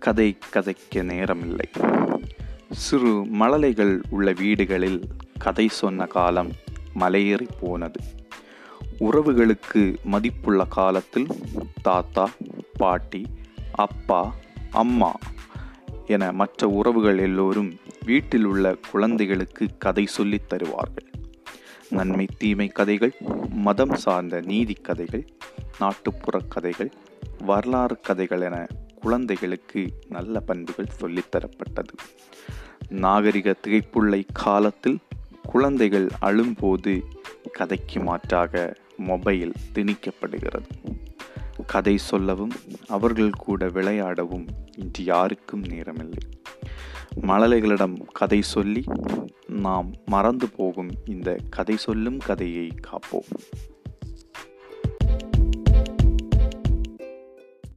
கதை கதைக்க நேரமில்லை. சிறு மழலைகள் உள்ள வீடுகளில் கதை சொன்ன காலம் மலையேறி போனது. உறவுகளுக்கு மதிப்புள்ள காலத்தில் தாத்தா பாட்டி அப்பா அம்மா என மற்ற உறவுகள் எல்லோரும் வீட்டில் உள்ள குழந்தைகளுக்கு கதை சொல்லித் தருவார்கள். நன்மை தீமை கதைகள் மதம் சார்ந்த நீதி கதைகள் நாட்டுப்புற கதைகள் வரலாறு கதைகள் என குழந்தைகளுக்கு நல்ல பண்புகள் சொல்லித்தரப்பட்டது. நாகரிக திகைப்புள்ள காலத்தில் குழந்தைகள் அழும்போது கதைக்கு மாற்றாக மொபைல் திணிக்கப்படுகிறது. கதை சொல்லவும் அவர்கள் கூட விளையாடவும் இன்று யாருக்கும் நேரமில்லை. மழலைகளிடம் கதை சொல்லி நாம் மறந்து போகும் இந்த கதை சொல்லும் கதையை காப்போம்.